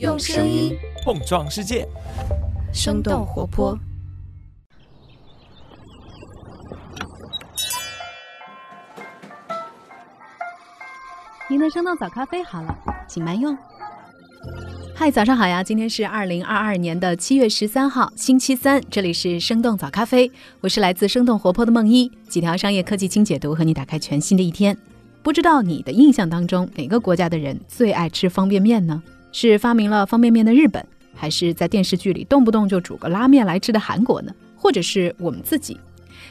用声音碰撞世界，生动活泼。您的生动早咖啡好了，请慢用。嗨，早上好呀！今天是二零二二年的七月十三号，星期三。这里是生动早咖啡，我是来自生动活泼的梦一，几条商业科技轻解读，和你打开全新的一天。不知道你的印象当中，哪个国家的人最爱吃方便面呢？是发明了方便面的日本，还是在电视剧里动不动就煮个拉面来吃的韩国呢？或者是我们自己？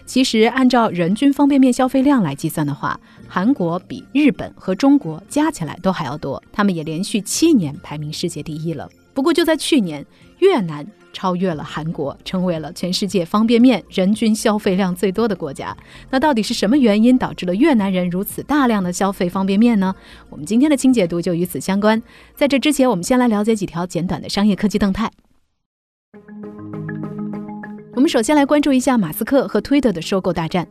其实，按照人均方便面消费量来计算的话，韩国比日本和中国加起来都还要多。他们也连续七年排名世界第一了。不过，就在去年，越南超越了韩国，成为了全世界方便面人均消费量最多的国家。那到底是什么原因导致了越南人如此大量的消费方便面呢？我们今天的清解读就与此相关。在这之前，我们先来了解几条简短的商业科技动态。我们首先来关注一下马斯克和 Twitter 的收购大战。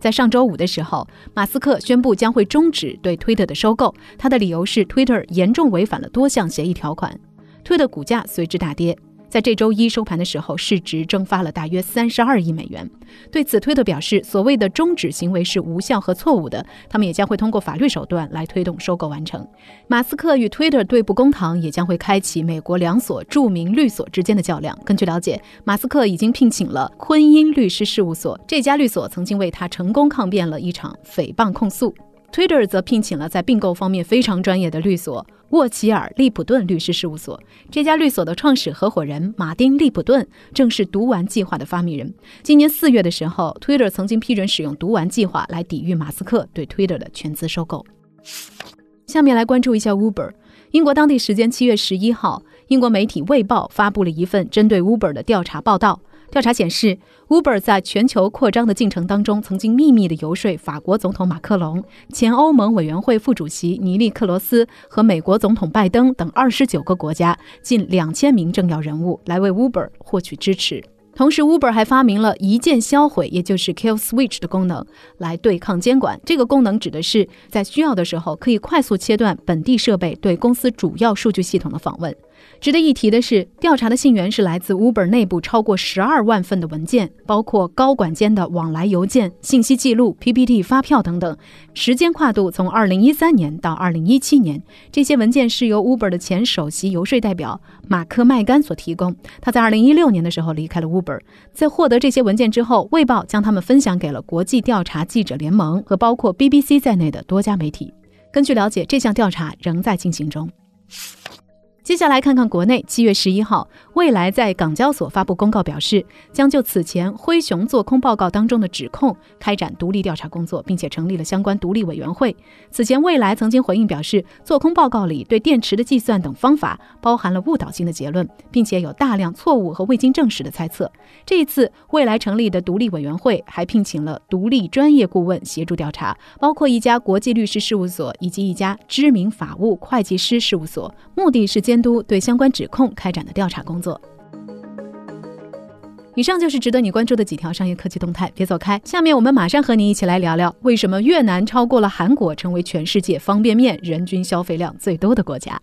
在上周五的时候，马斯克宣布将会终止对 Twitter 的收购，他的理由是 Twitter 严重违反了多项协议条款。Twitter 股价随之大跌。在这周一收盘的时候，市值蒸发了大约三十二亿美元。对此，推特表示，所谓的终止行为是无效和错误的，他们也将会通过法律手段来推动收购完成。马斯克与推特对簿公堂，也将会开启美国两所著名律所之间的较量。根据了解，马斯克已经聘请了昆音律师事务所，这家律所曾经为他成功抗辩了一场诽谤控诉。Twitter 则聘请了在并购方面非常专业的律所沃奇尔利普顿律师事务所。这家律所的创始合伙人马丁利普顿正是读完计划的发明人。今年四月的时候，Twitter 曾经批准使用读完计划来抵御马斯克对 Twitter 的全资收购。下面来关注一下 Uber。英国当地时间七月十一号，英国媒体《卫报》发布了一份针对 Uber 的调查报道。调查显示，Uber 在全球扩张的进程当中，曾经秘密的游说法国总统马克龙、前欧盟委员会副主席尼利克罗斯和美国总统拜登等二十九个国家近两千名政要人物来为 Uber 获取支持。同时，Uber 还发明了一键销毁，也就是 Kill Switch 的功能，来对抗监管。这个功能指的是在需要的时候，可以快速切断本地设备对公司主要数据系统的访问。值得一提的是，调查的信源是来自 Uber 内部超过十二万份的文件，包括高管间的往来邮件、信息记录、PPT、发票等等，时间跨度从二零一三年到二零一七年。这些文件是由 Uber 的前首席游说代表马克麦甘所提供。他在二零一六年的时候离开了 Uber。在获得这些文件之后，卫报将他们分享给了国际调查记者联盟和包括 BBC 在内的多家媒体。根据了解，这项调查仍在进行中。接下来看看国内，七月十一号，蔚来在港交所发布公告，表示将就此前灰熊做空报告当中的指控开展独立调查工作，并且成立了相关独立委员会。此前，蔚来曾经回应表示，做空报告里对电池的计算等方法包含了误导性的结论，并且有大量错误和未经证实的猜测。这一次，蔚来成立的独立委员会还聘请了独立专业顾问协助调查，包括一家国际律师事务所以及一家知名法务会计师事务所，目的是监。监督对相关指控开展的调查工作。以上就是值得你关注的几条商业科技动态，别走开。下面我们马上和你一起来聊聊，为什么越南超过了韩国，成为全世界方便面人均消费量最多的国家。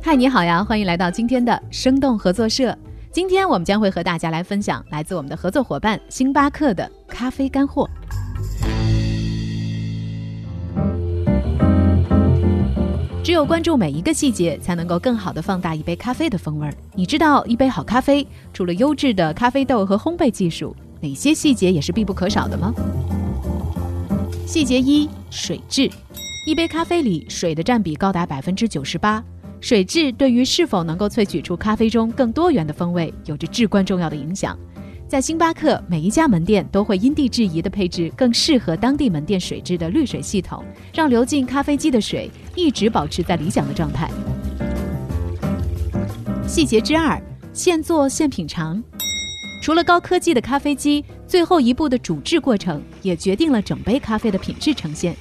嗨，你好呀，欢迎来到今天的生动合作社。今天我们将会和大家来分享来自我们的合作伙伴星巴克的咖啡干货。只有关注每一个细节，才能够更好的放大一杯咖啡的风味儿。你知道，一杯好咖啡除了优质的咖啡豆和烘焙技术，哪些细节也是必不可少的吗？细节一：水质。一杯咖啡里，水的占比高达百分之九十八。水质对于是否能够萃取出咖啡中更多元的风味，有着至关重要的影响。在星巴克，每一家门店都会因地制宜地配置更适合当地门店水质的滤水系统，让流进咖啡机的水一直保持在理想的状态。细节之二：现做现品尝。除了高科技的咖啡机，最后一步的煮制过程也决定了整杯咖啡的品质呈现。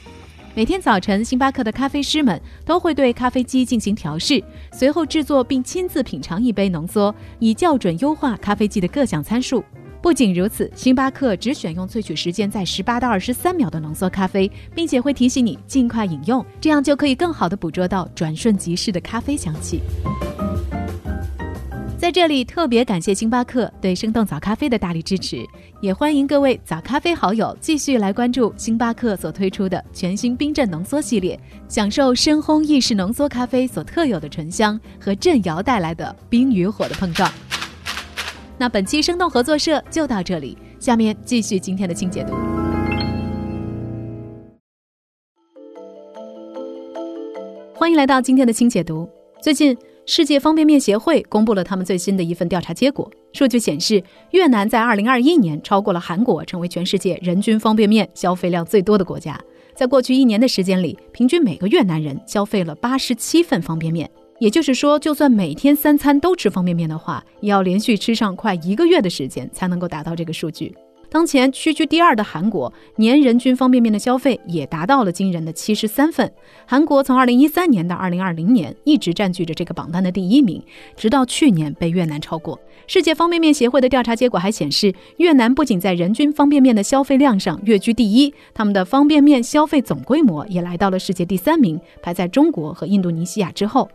每天早晨，星巴克的咖啡师们都会对咖啡机进行调试，随后制作并亲自品尝一杯浓缩，以校准优化咖啡机的各项参数。不仅如此，星巴克只选用萃取时间在十八到二十三秒的浓缩咖啡，并且会提醒你尽快饮用，这样就可以更好的捕捉到转瞬即逝的咖啡香气。在这里特别感谢星巴克对生动早咖啡的大力支持，也欢迎各位早咖啡好友继续来关注星巴克所推出的全新冰镇浓缩系列，享受深烘意式浓缩咖啡所特有的醇香和震摇带来的冰与火的碰撞。那本期生动合作社就到这里，下面继续今天的清解读。欢迎来到今天的清解读。最近。世界方便面协会公布了他们最新的一份调查结果。数据显示，越南在2021年超过了韩国，成为全世界人均方便面消费量最多的国家。在过去一年的时间里，平均每个越南人消费了87份方便面。也就是说，就算每天三餐都吃方便面的话，也要连续吃上快一个月的时间才能够达到这个数据。当前屈居第二的韩国，年人均方便面的消费也达到了惊人的七十三份。韩国从二零一三年到二零二零年一直占据着这个榜单的第一名，直到去年被越南超过。世界方便面协会的调查结果还显示，越南不仅在人均方便面的消费量上跃居第一，他们的方便面消费总规模也来到了世界第三名，排在中国和印度尼西亚之后。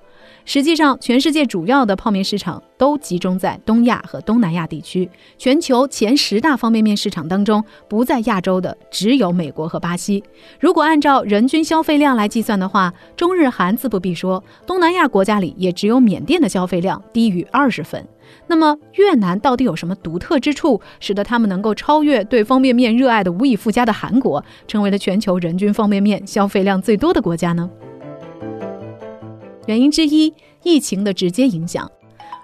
实际上，全世界主要的泡面市场都集中在东亚和东南亚地区。全球前十大方便面市场当中，不在亚洲的只有美国和巴西。如果按照人均消费量来计算的话，中日韩自不必说，东南亚国家里也只有缅甸的消费量低于二十分。那么，越南到底有什么独特之处，使得他们能够超越对方便面热爱的无以复加的韩国，成为了全球人均方便面消费量最多的国家呢？原因之一，疫情的直接影响。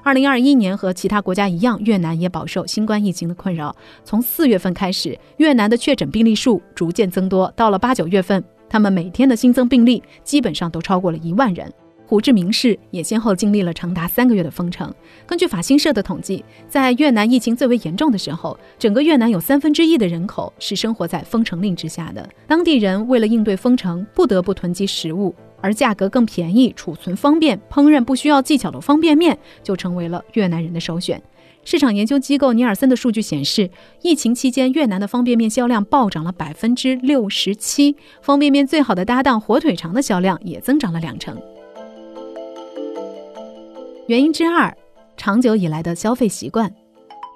二零二一年和其他国家一样，越南也饱受新冠疫情的困扰。从四月份开始，越南的确诊病例数逐渐增多，到了八九月份，他们每天的新增病例基本上都超过了一万人。胡志明市也先后经历了长达三个月的封城。根据法新社的统计，在越南疫情最为严重的时候，整个越南有三分之一的人口是生活在封城令之下的。当地人为了应对封城，不得不囤积食物。而价格更便宜、储存方便、烹饪不需要技巧的方便面，就成为了越南人的首选。市场研究机构尼尔森的数据显示，疫情期间越南的方便面销量暴涨了百分之六十七，方便面最好的搭档火腿肠的销量也增长了两成。原因之二，长久以来的消费习惯。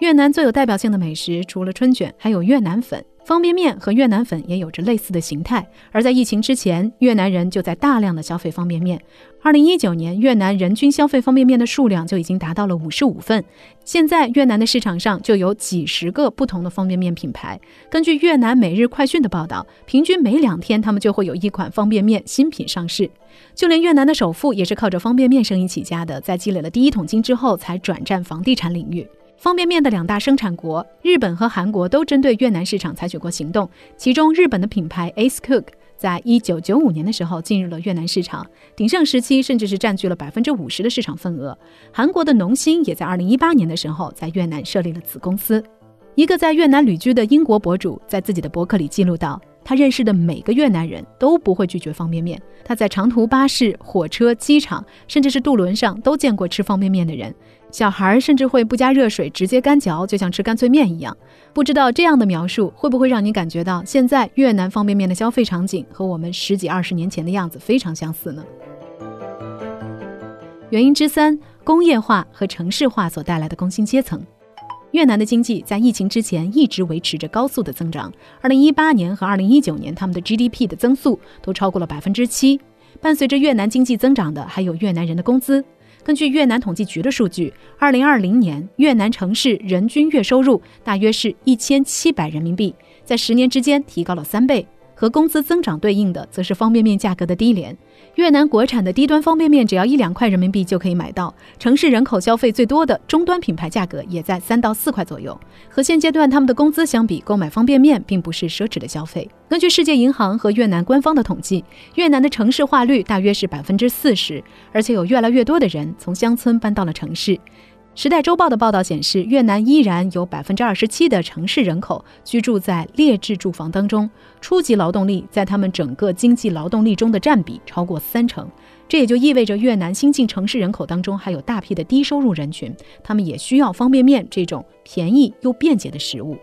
越南最有代表性的美食，除了春卷，还有越南粉。方便面和越南粉也有着类似的形态，而在疫情之前，越南人就在大量的消费方便面。二零一九年，越南人均消费方便面的数量就已经达到了五十五份。现在，越南的市场上就有几十个不同的方便面品牌。根据越南每日快讯的报道，平均每两天他们就会有一款方便面新品上市。就连越南的首富也是靠着方便面生意起家的，在积累了第一桶金之后，才转战房地产领域。方便面的两大生产国日本和韩国都针对越南市场采取过行动，其中日本的品牌 Ace Cook 在一九九五年的时候进入了越南市场，鼎盛时期甚至是占据了百分之五十的市场份额。韩国的农心也在二零一八年的时候在越南设立了子公司。一个在越南旅居的英国博主在自己的博客里记录到。他认识的每个越南人都不会拒绝方便面。他在长途巴士、火车、机场，甚至是渡轮上都见过吃方便面的人。小孩甚至会不加热水直接干嚼，就像吃干脆面一样。不知道这样的描述会不会让你感觉到现在越南方便面的消费场景和我们十几二十年前的样子非常相似呢？原因之三：工业化和城市化所带来的工薪阶层。越南的经济在疫情之前一直维持着高速的增长。二零一八年和二零一九年，他们的 GDP 的增速都超过了百分之七。伴随着越南经济增长的，还有越南人的工资。根据越南统计局的数据，二零二零年越南城市人均月收入大约是一千七百人民币，在十年之间提高了三倍。和工资增长对应的，则是方便面价格的低廉。越南国产的低端方便面只要一两块人民币就可以买到，城市人口消费最多的中端品牌价格也在三到四块左右。和现阶段他们的工资相比，购买方便面并不是奢侈的消费。根据世界银行和越南官方的统计，越南的城市化率大约是百分之四十，而且有越来越多的人从乡村搬到了城市。时代周报的报道显示，越南依然有百分之二十七的城市人口居住在劣质住房当中，初级劳动力在他们整个经济劳动力中的占比超过三成。这也就意味着越南新进城市人口当中还有大批的低收入人群，他们也需要方便面这种便宜又便捷的食物。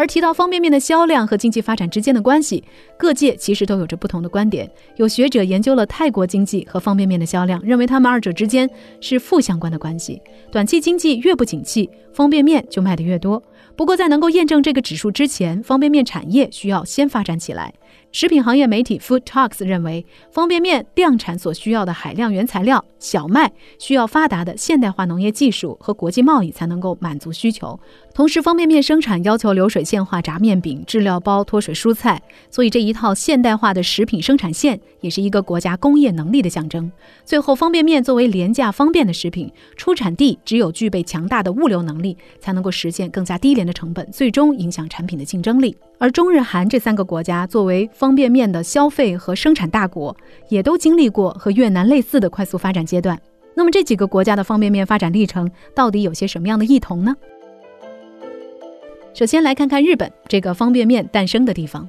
而提到方便面的销量和经济发展之间的关系，各界其实都有着不同的观点。有学者研究了泰国经济和方便面的销量，认为他们二者之间是负相关的关系。短期经济越不景气，方便面就卖得越多。不过，在能够验证这个指数之前，方便面产业需要先发展起来。食品行业媒体 Food Talks 认为，方便面量产所需要的海量原材料小麦，需要发达的现代化农业技术和国际贸易才能够满足需求。同时，方便面生产要求流水线化炸面饼、制料包、脱水蔬菜，所以这一套现代化的食品生产线也是一个国家工业能力的象征。最后，方便面作为廉价方便的食品，出产地只有具备强大的物流能力，才能够实现更加低廉的成本，最终影响产品的竞争力。而中日韩这三个国家作为方便面的消费和生产大国，也都经历过和越南类似的快速发展阶段。那么这几个国家的方便面发展历程到底有些什么样的异同呢？首先来看看日本这个方便面诞生的地方。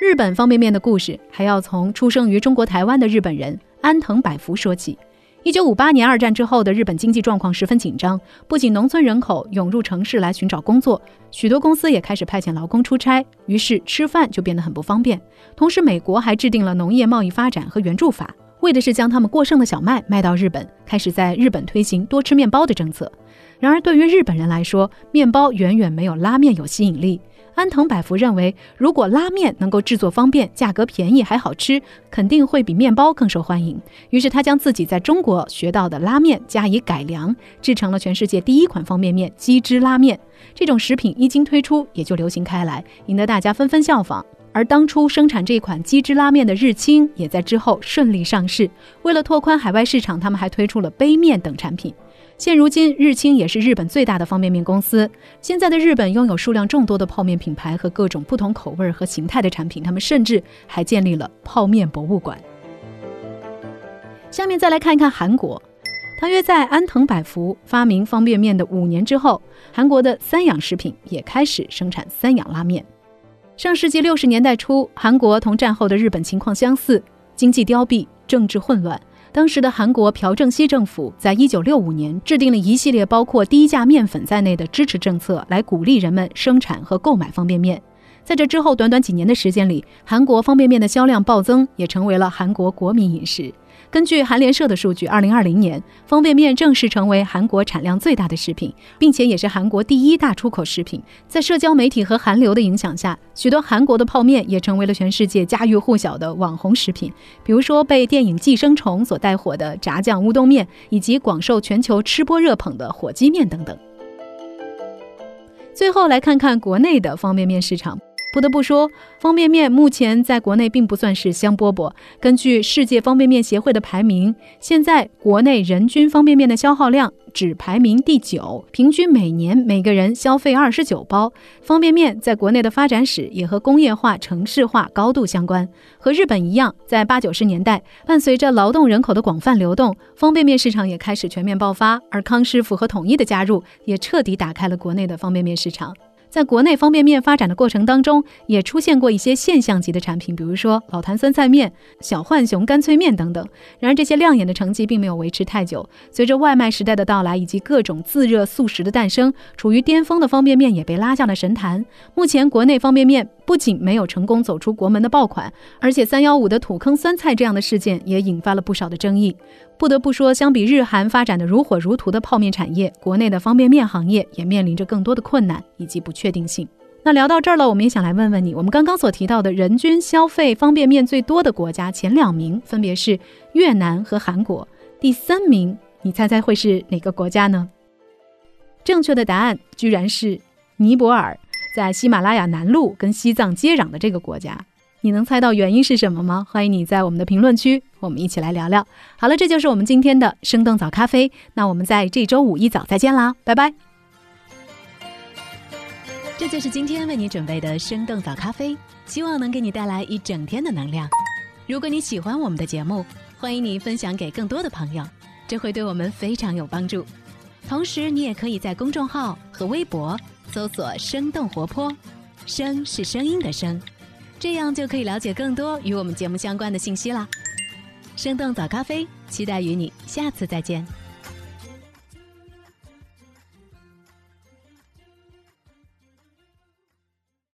日本方便面的故事还要从出生于中国台湾的日本人安藤百福说起。一九五八年二战之后的日本经济状况十分紧张，不仅农村人口涌入城市来寻找工作，许多公司也开始派遣劳工出差，于是吃饭就变得很不方便。同时，美国还制定了农业贸易发展和援助法，为的是将他们过剩的小麦卖到日本，开始在日本推行多吃面包的政策。然而，对于日本人来说，面包远远没有拉面有吸引力。安藤百福认为，如果拉面能够制作方便、价格便宜还好吃，肯定会比面包更受欢迎。于是他将自己在中国学到的拉面加以改良，制成了全世界第一款方便面——鸡汁拉面。这种食品一经推出，也就流行开来，引得大家纷纷效仿。而当初生产这款鸡汁拉面的日清，也在之后顺利上市。为了拓宽海外市场，他们还推出了杯面等产品。现如今，日清也是日本最大的方便面公司。现在的日本拥有数量众多的泡面品牌和各种不同口味和形态的产品，他们甚至还建立了泡面博物馆。下面再来看一看韩国，大约在安藤百福发明方便面的五年之后，韩国的三养食品也开始生产三养拉面。上世纪六十年代初，韩国同战后的日本情况相似，经济凋敝，政治混乱。当时的韩国朴正熙政府在一九六五年制定了一系列包括低价面粉在内的支持政策，来鼓励人们生产和购买方便面。在这之后，短短几年的时间里，韩国方便面的销量暴增，也成为了韩国国民饮食。根据韩联社的数据，二零二零年方便面正式成为韩国产量最大的食品，并且也是韩国第一大出口食品。在社交媒体和韩流的影响下，许多韩国的泡面也成为了全世界家喻户晓的网红食品。比如说被电影《寄生虫》所带火的炸酱乌冬面，以及广受全球吃播热捧的火鸡面等等。最后来看看国内的方便面市场。不得不说，方便面目前在国内并不算是香饽饽。根据世界方便面协会的排名，现在国内人均方便面的消耗量只排名第九，平均每年每个人消费二十九包。方便面在国内的发展史也和工业化、城市化高度相关。和日本一样，在八九十年代，伴随着劳动人口的广泛流动，方便面市场也开始全面爆发。而康师傅和统一的加入，也彻底打开了国内的方便面市场。在国内方便面发展的过程当中，也出现过一些现象级的产品，比如说老坛酸菜面、小浣熊干脆面等等。然而，这些亮眼的成绩并没有维持太久。随着外卖时代的到来以及各种自热速食的诞生，处于巅峰的方便面也被拉下了神坛。目前，国内方便面不仅没有成功走出国门的爆款，而且三幺五的土坑酸菜这样的事件也引发了不少的争议。不得不说，相比日韩发展的如火如荼的泡面产业，国内的方便面行业也面临着更多的困难以及不确定性。那聊到这儿了，我们也想来问问你，我们刚刚所提到的人均消费方便面最多的国家前两名分别是越南和韩国，第三名你猜猜会是哪个国家呢？正确的答案居然是尼泊尔，在喜马拉雅南麓跟西藏接壤的这个国家。你能猜到原因是什么吗？欢迎你在我们的评论区，我们一起来聊聊。好了，这就是我们今天的生动早咖啡。那我们在这周五一早再见啦，拜拜。这就是今天为你准备的生动早咖啡，希望能给你带来一整天的能量。如果你喜欢我们的节目，欢迎你分享给更多的朋友。这会对我们非常有帮助。同时，你也可以在公众号和微博搜索“生动活泼”，声是声音的声，这样就可以了解更多与我们节目相关的信息啦。生动早咖啡，期待与你下次再见。